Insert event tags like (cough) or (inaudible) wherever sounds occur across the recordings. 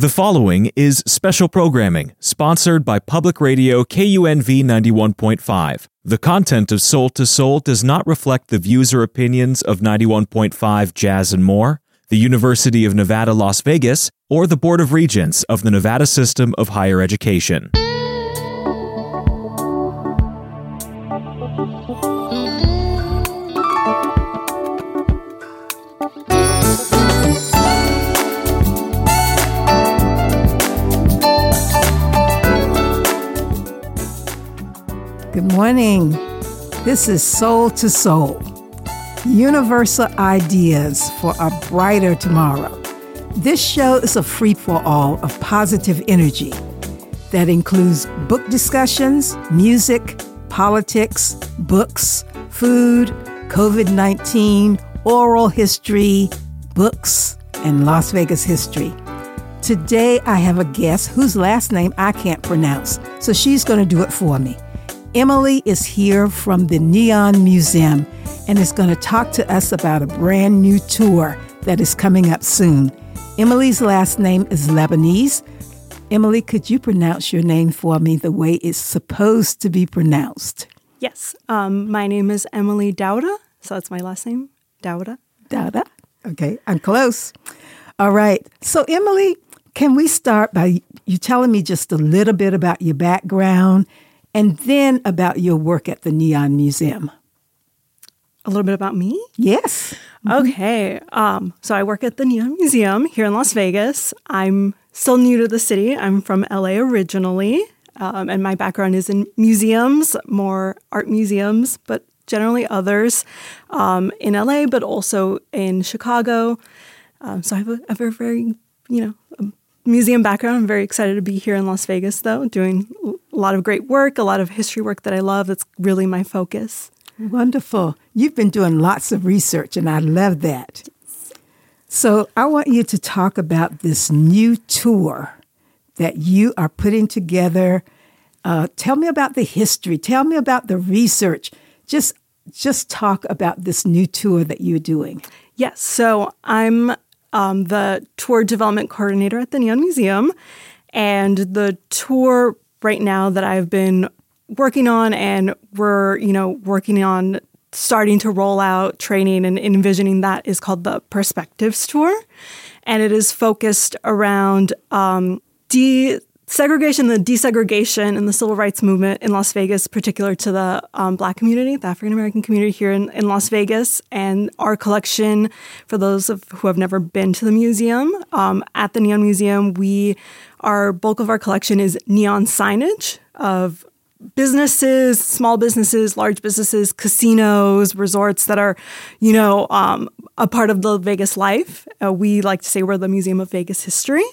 The following is special programming sponsored by Public Radio KUNV 91.5. The content of Soul to Soul does not reflect the views or opinions of 91.5 Jazz and More, the University of Nevada, Las Vegas, or the Board of Regents of the Nevada System of Higher Education. Good morning. This is Soul to Soul, universal ideas for a brighter tomorrow. This show is a free for all of positive energy that includes book discussions, music, politics, books, food, COVID 19, oral history, books, and Las Vegas history. Today I have a guest whose last name I can't pronounce, so she's going to do it for me. Emily is here from the Neon Museum and is going to talk to us about a brand new tour that is coming up soon. Emily's last name is Lebanese. Emily, could you pronounce your name for me the way it's supposed to be pronounced? Yes. Um, my name is Emily Douda. So that's my last name, Douda. Douda. Okay, I'm close. All right. So, Emily, can we start by you telling me just a little bit about your background and then about your work at the Neon Museum. A little bit about me? Yes. Okay. Um, so I work at the Neon Museum here in Las Vegas. I'm still new to the city. I'm from LA originally, um, and my background is in museums, more art museums, but generally others um, in LA, but also in Chicago. Um, so I have a, a very, you know, museum background. I'm very excited to be here in Las Vegas, though, doing a lot of great work, a lot of history work that I love. That's really my focus. Wonderful. You've been doing lots of research, and I love that. So, I want you to talk about this new tour that you are putting together. Uh, tell me about the history. Tell me about the research. Just, just talk about this new tour that you're doing. Yes. So, I'm um, the tour development coordinator at the Neon Museum. And the tour right now that I've been working on and we're, you know, working on starting to roll out training and envisioning that is called the Perspectives Tour. And it is focused around um, de segregation, the desegregation, and the civil rights movement in Las Vegas, particular to the um, Black community, the African American community here in, in Las Vegas, and our collection. For those of, who have never been to the museum, um, at the Neon Museum, we our bulk of our collection is neon signage of businesses, small businesses, large businesses, casinos, resorts that are, you know, um, a part of the Vegas life. Uh, we like to say we're the Museum of Vegas History.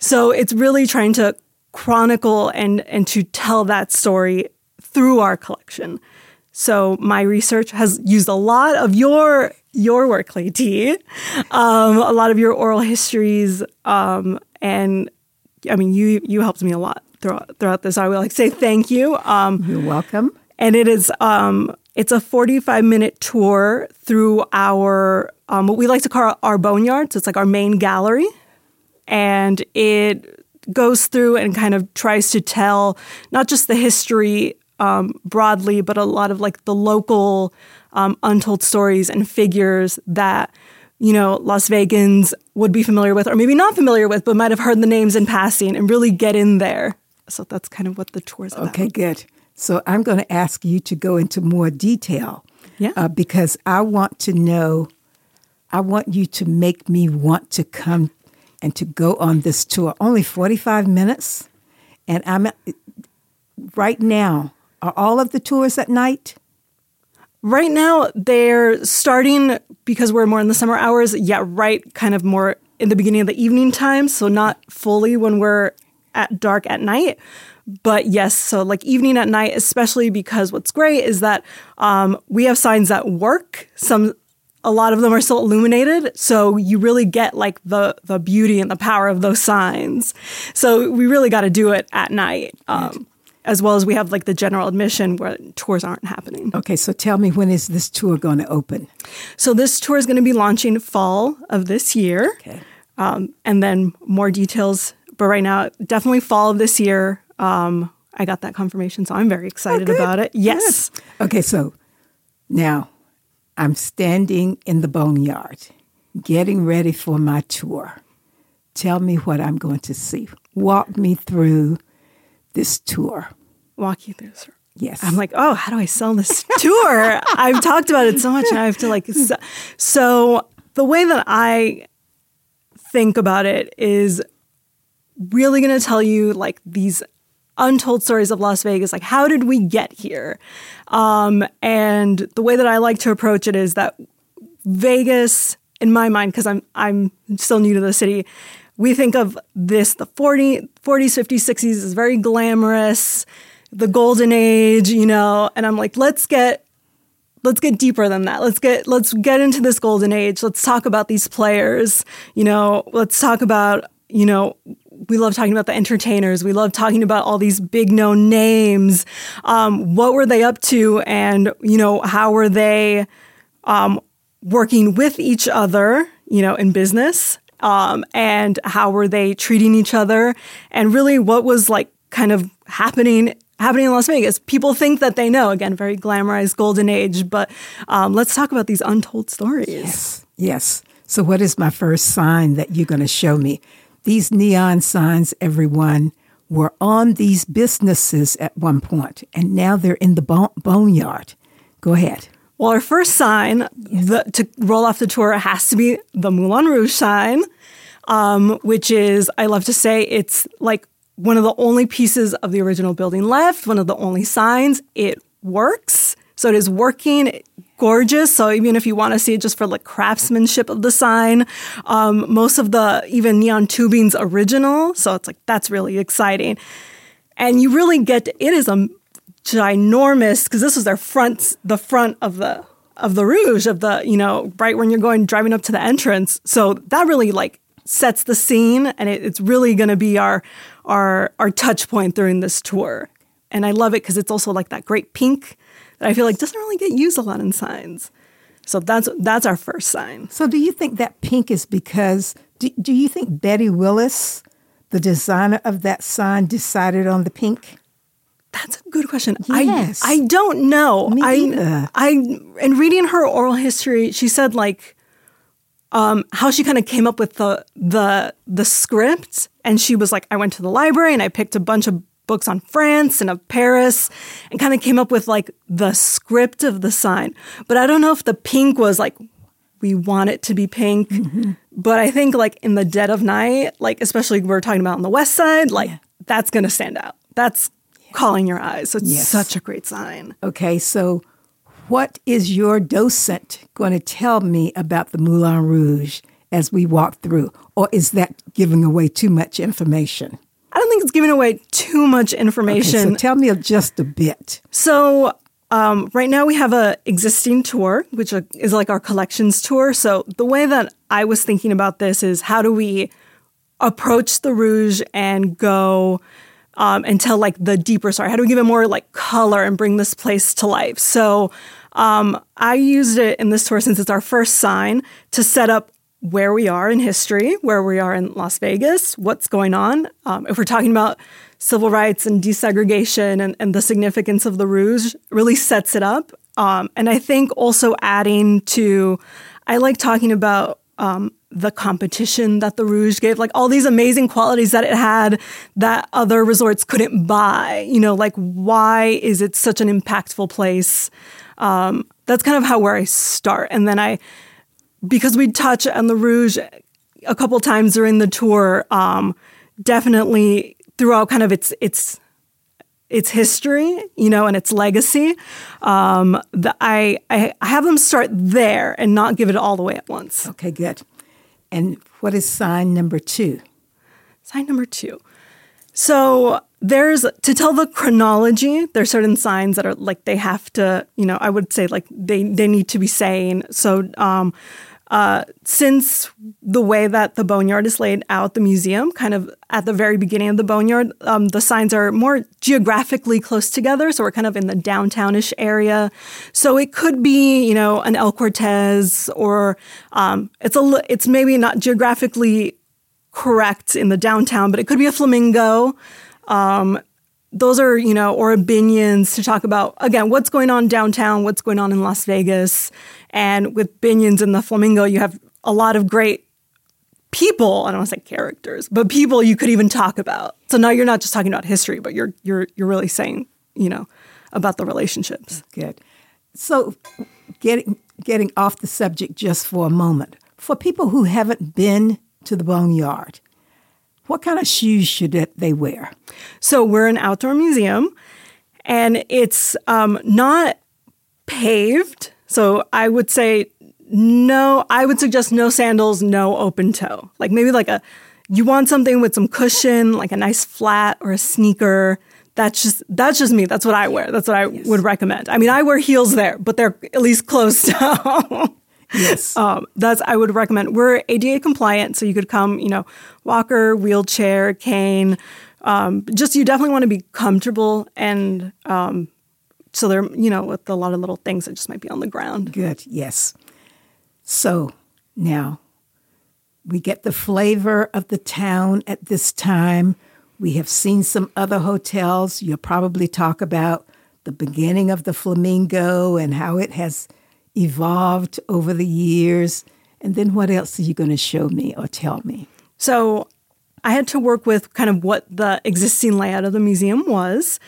So it's really trying to chronicle and and to tell that story through our collection. So my research has used a lot of your your work, Lady, um, a lot of your oral histories, um, and I mean you you helped me a lot throughout throughout this. I would like to say thank you. Um, You're welcome. And it is um, it's a 45 minute tour through our um, what we like to call our boneyard. So it's like our main gallery, and it goes through and kind of tries to tell not just the history um, broadly, but a lot of like the local um, untold stories and figures that you know Las Vegans would be familiar with, or maybe not familiar with, but might have heard the names in passing, and really get in there. So that's kind of what the tour is about. Okay, good. So I'm going to ask you to go into more detail, yeah, uh, because I want to know. I want you to make me want to come and to go on this tour. Only 45 minutes. And I'm right now, are all of the tours at night? Right now, they're starting because we're more in the summer hours. Yeah, right, kind of more in the beginning of the evening time. So, not fully when we're at dark at night. But yes, so like evening at night, especially because what's great is that um, we have signs that work. Some a lot of them are still illuminated so you really get like the the beauty and the power of those signs. So we really got to do it at night um, as well as we have like the general admission where tours aren't happening. Okay so tell me when is this tour going to open? So this tour is going to be launching fall of this year. Okay. Um, and then more details but right now, definitely fall of this year. Um, I got that confirmation, so I'm very excited Oh, about it. Yes. Okay, so now I'm standing in the boneyard, getting ready for my tour. Tell me what I'm going to see. Walk me through this tour. Walk you through. this. Yes. I'm like, oh, how do I sell this (laughs) tour? I've talked about it so much, and I have to like. So, so the way that I think about it is really going to tell you like these untold stories of Las Vegas. Like, how did we get here? Um, and the way that I like to approach it is that Vegas, in my mind, because I'm I'm still new to the city, we think of this the 40, 40s, 50s, 60s is very glamorous, the golden age, you know, and I'm like, let's get let's get deeper than that. Let's get let's get into this golden age. Let's talk about these players. You know, let's talk about, you know, we love talking about the entertainers. We love talking about all these big known names. Um, what were they up to and, you know, how were they um, working with each other, you know, in business? Um, and how were they treating each other? And really what was like kind of happening happening in Las Vegas. People think that they know. Again, very glamorized golden age, but um, let's talk about these untold stories. Yes. Yes. So, what is my first sign that you're going to show me? These neon signs, everyone, were on these businesses at one point, and now they're in the bon- boneyard. Go ahead. Well, our first sign the, to roll off the tour has to be the Moulin Rouge sign, um, which is, I love to say, it's like one of the only pieces of the original building left, one of the only signs. It works. So it is working, gorgeous. So even if you want to see it just for like craftsmanship of the sign, um, most of the even neon tubing's original. So it's like that's really exciting, and you really get to, it is a ginormous because this was their front, the front of the of the Rouge of the you know right when you're going driving up to the entrance. So that really like sets the scene, and it, it's really going to be our our our touch point during this tour. And I love it because it's also like that great pink that I feel like doesn't really get used a lot in signs. So that's that's our first sign. So, do you think that pink is because, do, do you think Betty Willis, the designer of that sign, decided on the pink? That's a good question. Yes. I I don't know. Me I either. I in reading her oral history, she said like um, how she kind of came up with the the the script, and she was like, I went to the library and I picked a bunch of books on France and of Paris, and kind of came up with like the script of the sign. But I don't know if the pink was like we want it to be pink. Mm-hmm. But I think like in the dead of night, like especially we're talking about on the west side, like that's gonna stand out. That's calling your eyes. So it's Yes. such a great sign. Okay, so what is your docent going to tell me about the Moulin Rouge as we walk through? Or is that giving away too much information? I don't think it's giving away too much Okay, information. so tell me just a bit. So um, right now we have a existing tour, which is like our collections tour. So the way that I was thinking about this is how do we approach the Rouge and go um, and tell like the deeper story? How do we give it more like color and bring this place to life? So um, I used it in this tour since it's our first sign to set up where we are in history, where we are in Las Vegas, what's going on. Um, if we're talking about civil rights and desegregation and, and the significance of the Rouge, really sets it up. Um, and I think also adding to, I like talking about um, the competition that the Rouge gave, like all these amazing qualities that it had that other resorts couldn't buy. You know, like why is it such an impactful place? Um, that's kind of how where I start, and then I, because we touch on the Rouge a couple times during the tour, um, definitely throughout kind of its its its history, you know, and its legacy. Um, the, I, I I have them start there and not give it all the way at once. Okay, good. And what is sign number two? Sign number two. So there's to tell the chronology. There's certain signs that are like they have to, you know, I would say like they they need to be saying. So um, uh, since the way that the boneyard is laid out, the museum kind of at the very beginning of the boneyard, um, the signs are more geographically close together. So we're kind of in the downtownish area. So it could be, you know, an El Cortez or um, it's a it's maybe not geographically correct in the downtown, but it could be a flamingo. Um, those are, you know, or Binion's to talk about, again, what's going on downtown, what's going on in Las Vegas. And with Binion's and the flamingo, you have a lot of great people, I don't want to say characters, but people you could even talk about. So now you're not just talking about history, but you're you're you're really saying, you know, about the relationships. Good. So getting getting off the subject just for a moment. For people who haven't been to the boneyard, what kind of shoes should they wear? So we're an outdoor museum, and it's um, not paved. So I would say no. I would suggest no sandals, no open toe. Like maybe like a you want something with some cushion, like a nice flat or a sneaker. That's just that's just me. That's what I wear. That's what I yes. would recommend. I mean, I wear heels there, but they're at least closed (laughs) down. Yes. (laughs) Um, that's I would recommend. We're ADA compliant, so you could come, you know, walker, wheelchair, cane. Um, just you definitely want to be comfortable and um, so they're you know with a lot of little things that just might be on the ground. Good. Yes. So now we get the flavor of the town at this time. We have seen some other hotels. You'll probably talk about the beginning of the Flamingo and how it has evolved over the years? And then what else are you going to show me or tell me? So I had to work with kind of what the existing layout of the museum was.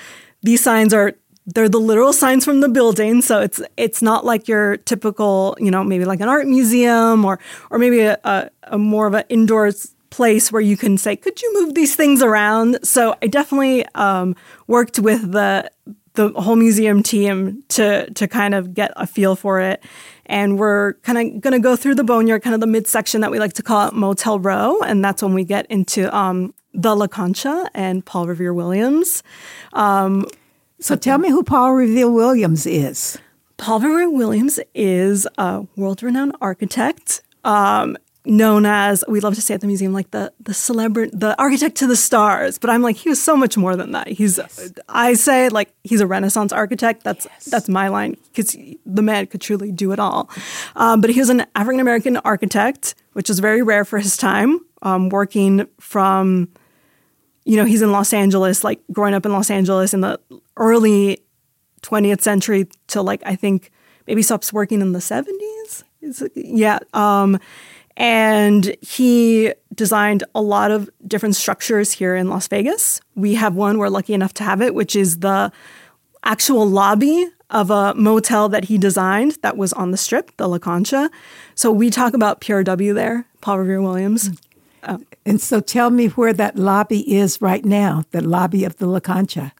These signs are they're the literal signs from the building, so it's it's not like your typical, you know, maybe like an art museum or or maybe a, a, a more of an indoors place where you can say, could you move these things around? So I definitely um, worked with the the whole museum team to to kind of get a feel for it. And we're kind of going to go through the boneyard, kind of the midsection that we like to call it Motel Row, and that's when we get into um, the La Concha and Paul Revere Williams. Um, so tell me who Paul Revere Williams is. Paul Revere Williams is a world-renowned architect. Um, known as we love to say at the museum like the the celebrity the architect to the stars. But i'm like he was so much more than that. He's yes. i say like he's a renaissance architect. That's yes. that's my line because the man could truly do it all. Um, but he was an african american architect which is very rare for his time um, working from you know he's in los angeles like growing up in los angeles in the early 20th century to like i think maybe stops working in the 70s yeah um, and he designed a lot of different structures here in Las Vegas. We have one, we're lucky enough to have it, which is the actual lobby of a motel that he designed that was on the strip, the La Concha. So we talk about PRW there, Paul Revere Williams. Oh. And so tell me where that lobby is right now, the lobby of the La Concha.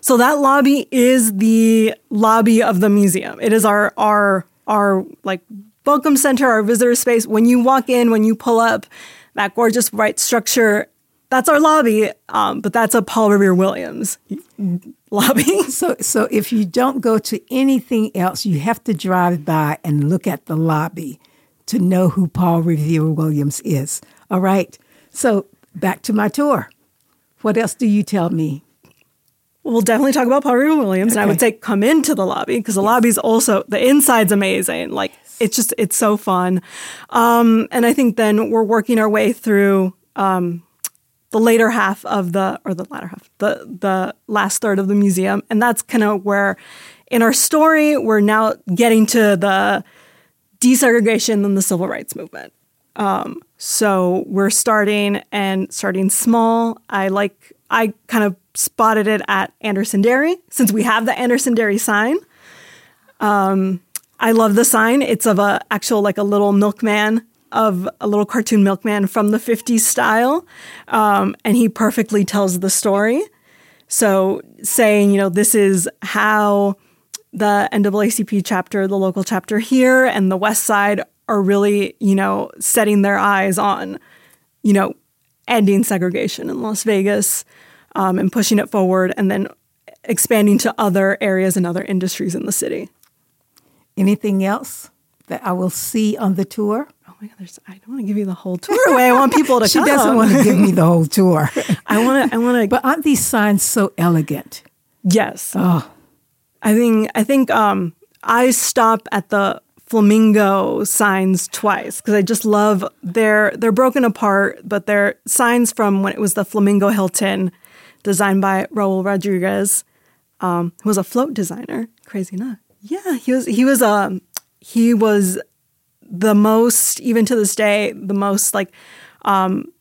So that lobby is the lobby of the museum. It is our our our like welcome center, our visitor space. When you walk in, when you pull up that gorgeous white structure, that's our lobby. Um, but that's a Paul Revere Williams (laughs) lobby. So, so if you don't go to anything else, you have to drive by and look at the lobby to know who Paul Revere Williams is. All right. So back to my tour. What else do you tell me? We'll definitely talk about Paul Revere Williams. Okay. And I would say come into the lobby because the yes. lobby's also, the inside's amazing. Like it's just it's so fun. Um, and I think then we're working our way through um, the later half of the or the latter half, the the last third of the museum, and that's kind of where in our story we're now getting to the desegregation and the civil rights movement. Um, so we're starting and starting small. I like I kind of spotted it at Anderson Dairy since we have the Anderson Dairy sign. Um, I love the sign. It's of a actual like a little milkman of a little cartoon milkman from the 50s style. Um, and he perfectly tells the story. So saying, you know, this is how the NAACP chapter, the local chapter here and the West Side are really, you know, setting their eyes on, you know, ending segregation in Las Vegas um, and pushing it forward and then expanding to other areas and other industries in the city. Anything else that I will see on the tour? Oh my God, there's, I don't want to give you the whole tour away. I want people to (laughs) she come. doesn't want to give me the whole tour. (laughs) I want to. I want to. But aren't these signs so elegant? Yes. Oh, I think. I think. Um, I stop at the flamingo signs twice because I just love they're they're broken apart, but they're signs from when it was the Flamingo Hilton, designed by Raul Rodriguez, um, who was a float designer. Crazy enough, yeah, he was he was um he was the most even to this day the most like um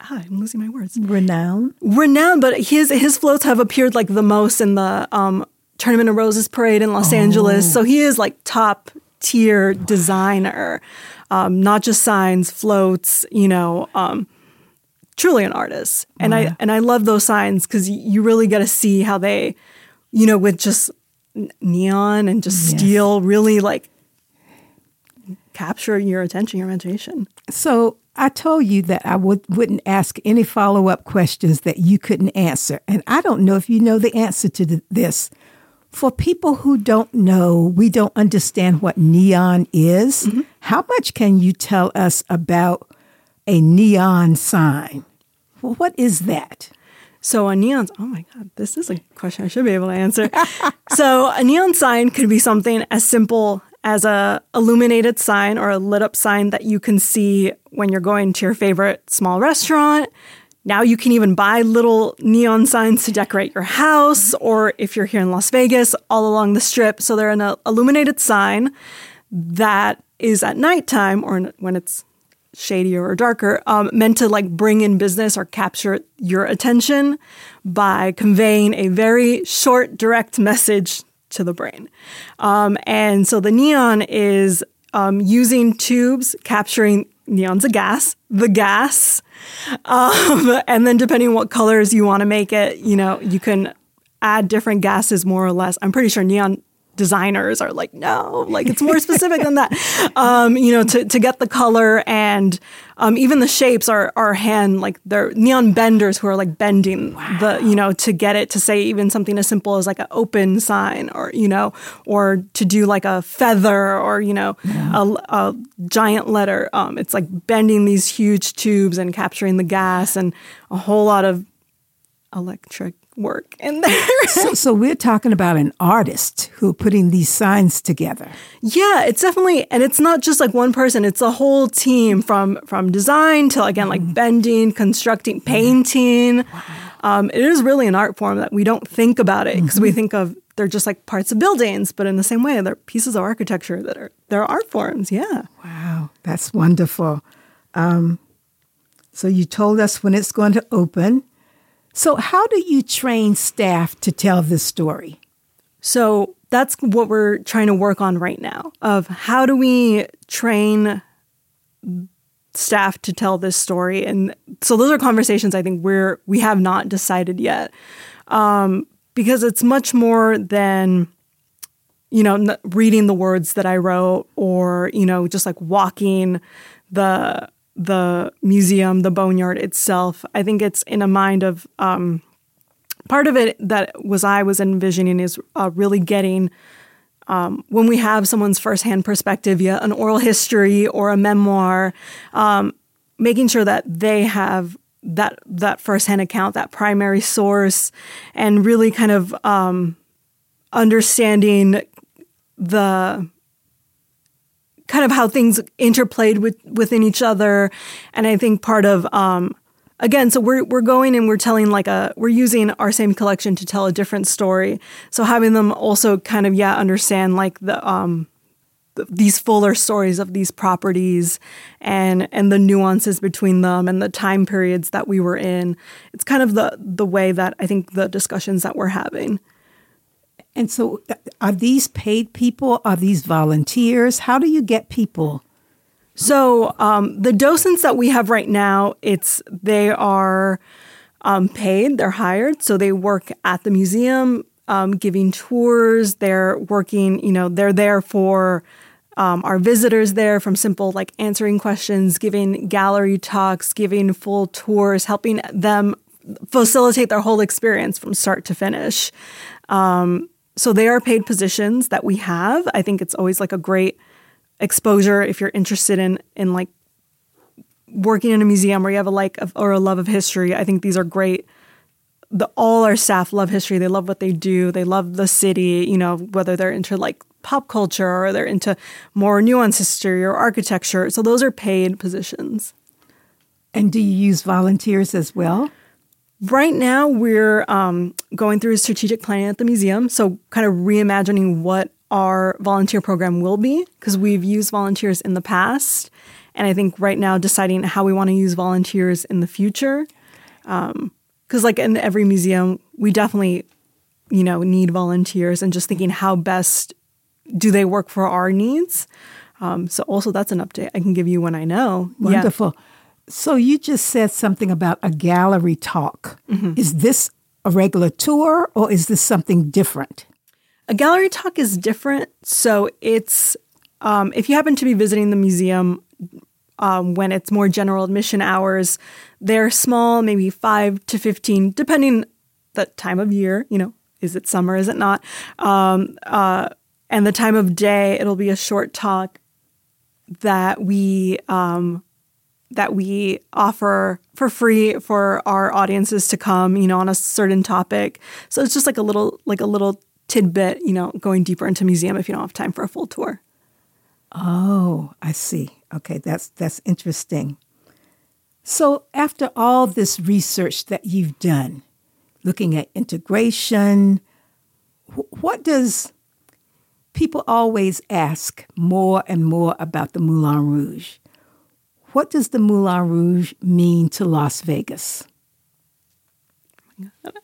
ah, I'm losing my words Renowned. renowned, but his his floats have appeared like the most in the um, Tournament of Roses parade in Los Angeles. So he is like top tier designer, um, not just signs, floats. You know, um, truly an artist. And I and I love those signs because you really get to see how they, you know, with just neon and just Yes. steel, really like capture your attention, your imagination. So I told you that I would, wouldn't ask any follow up questions that you couldn't answer. And I don't know if you know the answer to th- this. For people who don't know, we don't understand what neon is. Mm-hmm. How much can you tell us about a neon sign? Well, what is that? So a neon, oh my God, this is a question I should be able to answer. (laughs) so a neon sign could be something as simple as a illuminated sign or a lit up sign that you can see when you're going to your favorite small restaurant. Now you can even buy little neon signs to decorate your house, or if you're here in Las Vegas, all along the strip. So they're an illuminated sign that is at nighttime or when it's shadier or darker, um, meant to like bring in business or capture your attention by conveying a very short, direct message to the brain. Um, and so the neon is um, using tubes capturing neon's a gas, the gas, um, (laughs) and then depending on what colors you want to make it, you know, you can add different gases more or less. I'm pretty sure neon designers are like, no, like it's more specific than that. (laughs) Um, you know, to, to get the color and um, even the shapes are are hand like they're neon benders who are like bending the you know to get it to say even something as simple as like an open sign or you know or to do like a feather or you know a, a giant letter. Um, it's like bending these huge tubes and capturing the gas and a whole lot of electric work in there. So, so we're talking about an artist who putting these signs together. Yeah, it's definitely, and it's not just like one person. It's a whole team from from design to again like bending, constructing, painting. Um, it is really an art form that we don't think about it because we think of they're just like parts of buildings, but in the same way, they're pieces of architecture that are they're art forms. Yeah. Wow, that's wonderful. Um, so you told us when it's going to open. So how do you train staff to tell this story? So that's what we're trying to work on right now of how do we train staff to tell this story and so those are conversations i think we're we have not decided yet um, because it's much more than you know reading the words that i wrote or you know just like walking the the museum the boneyard itself. I think it's in a mind of um, part of it that was I was envisioning is uh, really getting um, when we have someone's firsthand perspective, yeah, an oral history or a memoir, um, making sure that they have that that firsthand account, that primary source, and really kind of um, understanding the kind of how things interplayed with within each other. And i think part of um again so we're we're going and we're telling like a we're using our same collection to tell a different story. So having them also kind of yeah understand like the um th- these fuller stories of these properties and and the nuances between them and the time periods that we were in. It's kind of the the way that i think the discussions that we're having And so uh, are these paid people? Are these volunteers? How do you get people? So um, the docents that we have right now, it's they are um, paid. They're hired, so they work at the museum, um, giving tours. They're working. You know, they're there for um, our visitors there, from simple like answering questions, giving gallery talks, giving full tours, helping them facilitate their whole experience from start to finish. Um, so they are paid positions that we have. I think it's always like a great exposure if you're interested in in like working in a museum where you have a like of, or a love of history. I think these are great. The all our staff love history. They love what they do. They love the city. You know whether they're into like pop culture or they're into more nuanced history or architecture. So those are paid positions. And do you use volunteers as well? Right now, we're um, going through a strategic planning at the museum. So, kind of reimagining what our volunteer program will be because we've used volunteers in the past. And I think right now, deciding how we want to use volunteers in the future. Because, um, like in every museum, we definitely, you know, need volunteers and just thinking how best do they work for our needs. Um, so, also, that's an update I can give you when I know. Wonderful. Yeah. So, you just said something about a gallery talk. Mm-hmm. Is this a regular tour or is this something different? A gallery talk is different. So it's um, if you happen to be visiting the museum um, when it's more general admission hours, they're small, maybe five to fifteen, depending the time of year. You know, is it summer? Is it not? Um, uh, and the time of day, it'll be a short talk that we um, that we offer for free for our audiences to come. You know, on a certain topic. So it's just like a little like a little tidbit, you know, going deeper into museum if you don't have time for a full tour. Oh, I see. Okay, that's that's interesting. So, after all this research that you've done, looking at integration, what does people always ask more and more about the Moulin Rouge? What does the Moulin Rouge mean to Las Vegas?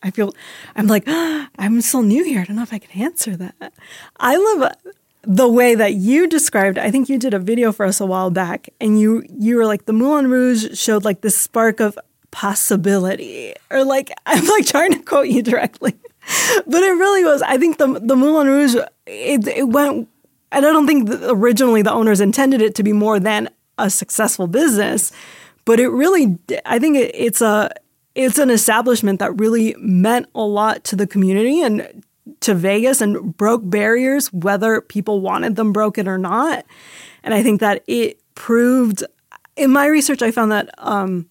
I feel I'm like (gasps) I'm still new here. I don't know if I can answer that. I love uh, the way that you described. I think you did a video for us a while back, and you you were like the Moulin Rouge showed like this spark of possibility, or like (laughs) I'm like trying to quote you directly, (laughs) but it really was. I think the the Moulin Rouge it it went. And I don't think originally the owners intended it to be more than a successful business, but it really. I think it, it's a it's an establishment that really meant a lot to the community and to Vegas and broke barriers, whether people wanted them broken or not. And I think that it proved, in my research, I found that um,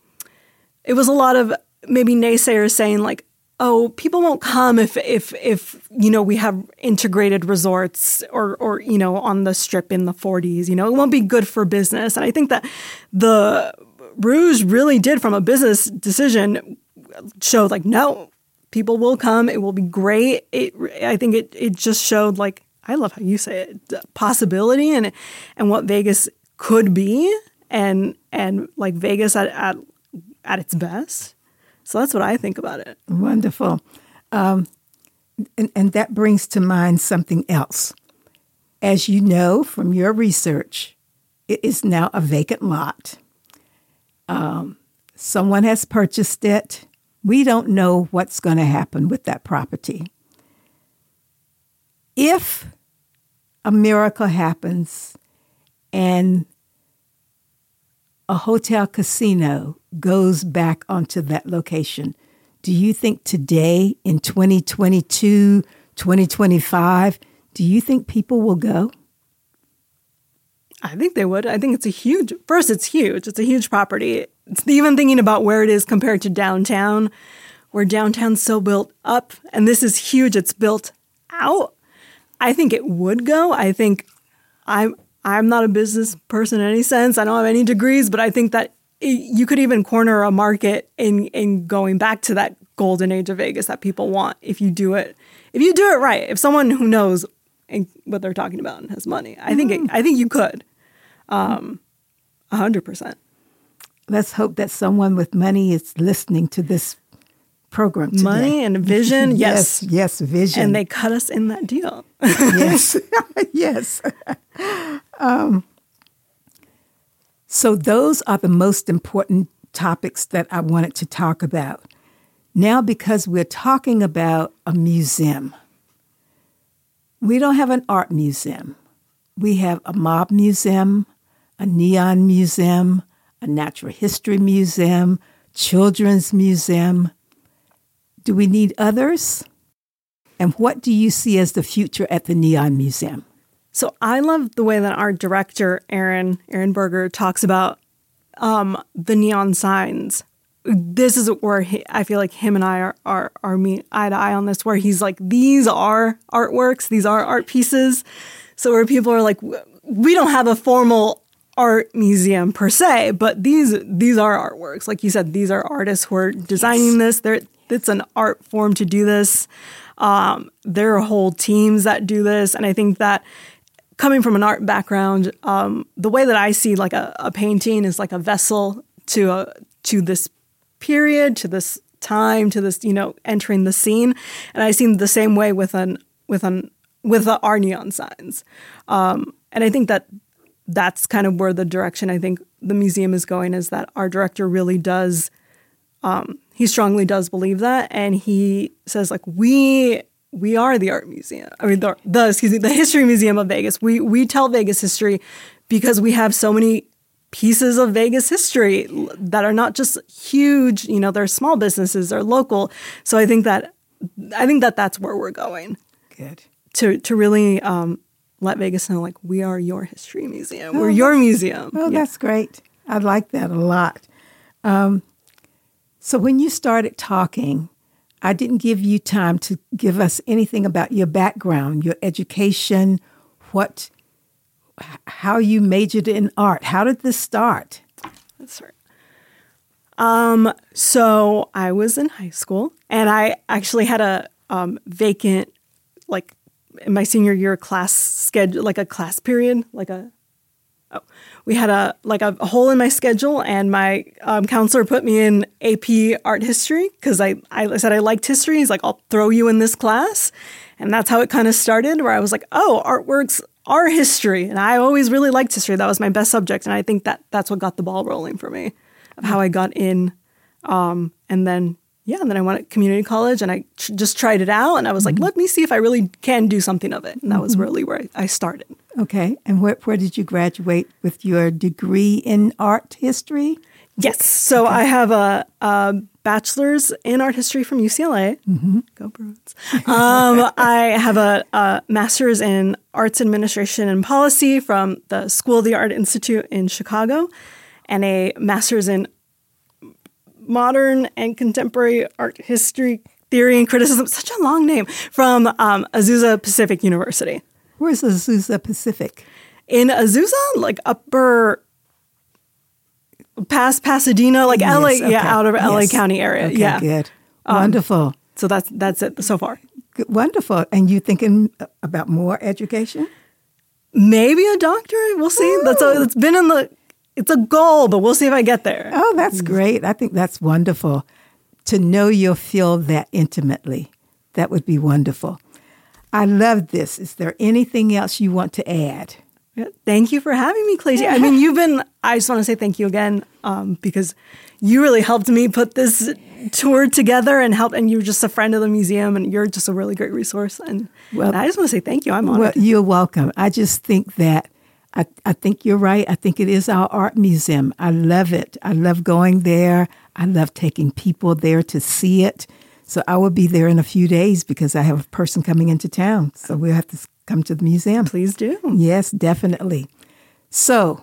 it was a lot of maybe naysayers saying like, "Oh, people won't come if if if you know we have integrated resorts or or you know on the strip in the 40s. You know, it won't be good for business." And I think that the Rouge really did, from a business decision, show like, no, people will come. It will be great. It, I think it, it just showed like, I love how you say it, possibility and and what Vegas could be, and and like Vegas at at, at its best. So that's what I think about it. Wonderful, um, and and that brings to mind something else. As you know from your research, it is now a vacant lot. Um, someone has purchased it. We don't know what's going to happen with that property. If a miracle happens and a hotel casino goes back onto that location, do you think today in 2022, 2025, do you think people will go? I think they would. I think it's a huge. First, it's huge. It's a huge property. It's even thinking about where it is compared to downtown, where downtown's so built up, and this is huge. It's built out. I think it would go. I think I'm. I'm not a business person in any sense. I don't have any degrees, but I think that you could even corner a market in in going back to that golden age of Vegas that people want if you do it. If you do it right, if someone who knows what they're talking about and has money, I think it, I think you could. Um, 100%. Let's hope that someone with money is listening to this program today. Money and (laughs) vision, yes. yes. Yes, vision. And they cut us in that deal. yes, (laughs) (laughs) yes. Um, so, those are the most important topics that I wanted to talk about. Now, because we're talking about a museum, we don't have an art museum. We have a mob museum, a neon museum, a natural history museum, children's museum. Do we need others? And what do you see as the future at the Neon Museum? So I love the way that our director Aaron Aaron Berger talks about um, the neon signs. This is where he, I feel like him and I are are are meet eye to eye on this. Where he's like, these are artworks, these are art pieces. So where people are like, we don't have a formal art museum per se, but these these are artworks. Like you said, these are artists who are designing this. There, it's an art form to do this. Um, there are whole teams that do this, and I think that coming from an art background, um, the way that I see like a, a painting is like a vessel to a to this period, to this time, to this you know entering the scene, and I see the same way with an with an with the, our neon signs, um, and I think that that's kind of where the direction I think the museum is going is that our director really does um, he strongly does believe that. And he says like we we are the art museum I mean the, the excuse me the history museum of Vegas we we tell Vegas history because we have so many pieces of Vegas history that are not just huge you know they're small businesses they're local so I think that I think that that's where we're going good to to really um, let Vegas know like we are your history museum. Oh, We're your museum. Oh, yeah. that's great. I like that a lot. Um, so when you started talking, I didn't give you time to give us anything about your background, your education, what, how you majored in art. How did this start? That's right. Um, so I was in high school, and I actually had a um, vacant like in my senior year class schedule, like a class period, like a we had a like a, hole in my schedule, and my um, counselor put me in AP art history because I I said I liked history. He's like, I'll throw you in this class, and that's how it kind of started. Where I was like, oh, artworks are history, and I always really liked history. That was my best subject, and I think that that's what got the ball rolling for me of how I got in. Um, and then yeah, and then I went to community college and I ch- just tried it out. And I was mm-hmm. like, let me see if I really can do something of it. And that mm-hmm. was really where I, I started. Okay. And where, where did you graduate with your degree in art history? Yes. So okay. I have a, a, bachelor's in art history from UCLA. Mm-hmm. Go Bruins. Um, I have a, a, master's in arts administration and policy from the School of the Art Institute in Chicago, and a master's in modern and contemporary art history theory and criticism. Such a long name from um, Azusa Pacific University. Where's Azusa Pacific? In Azusa, like upper past Pasadena, like yes, LA, okay. yeah, out of yes. LA County area. Okay, yeah, good, um, wonderful. So that's that's it so far. Good, wonderful. And you thinking about more education? Maybe a doctorate. We'll see. Ooh. That's a, it's been in the it's a goal, but we'll see if I get there. Oh, that's great. I think that's wonderful to know you'll feel that intimately. That would be wonderful. I love this. Is there anything else you want to add? Thank you for having me, Claytee. I mean, you've been, I just want to say thank you again um, because you really helped me put this tour together and help, and you're just a friend of the museum and you're just a really great resource. And, well, I just want to say thank you. I'm honored. Well, you're welcome. I just think that I, I think you're right. I think it is our art museum. I love it. I love going there. I love taking people there to see it. So I will be there in a few days because I have a person coming into town. So we'll have to come to the museum. Please do. Yes, definitely. So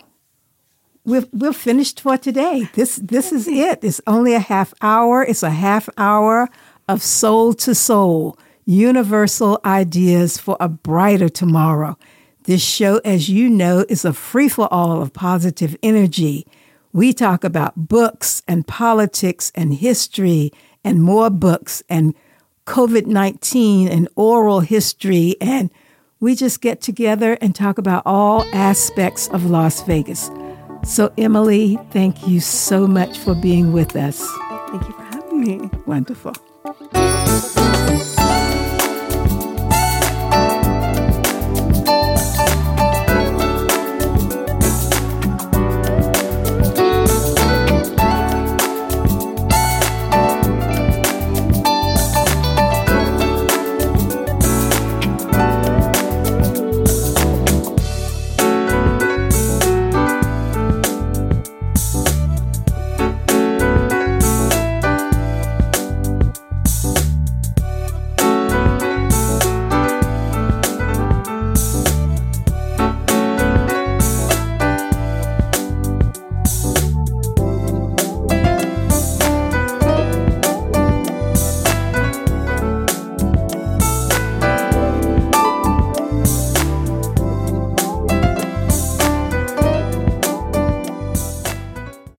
we're, we're finished for today. This this is it. It's only a half hour. It's a half hour of soul to soul, universal ideas for a brighter tomorrow. This show, as you know, is a free for all of positive energy. We talk about books and politics and history and more books and COVID 19 and oral history. And we just get together and talk about all aspects of Las Vegas. So, Emily, thank you so much for being with us. Thank you for having me. Wonderful.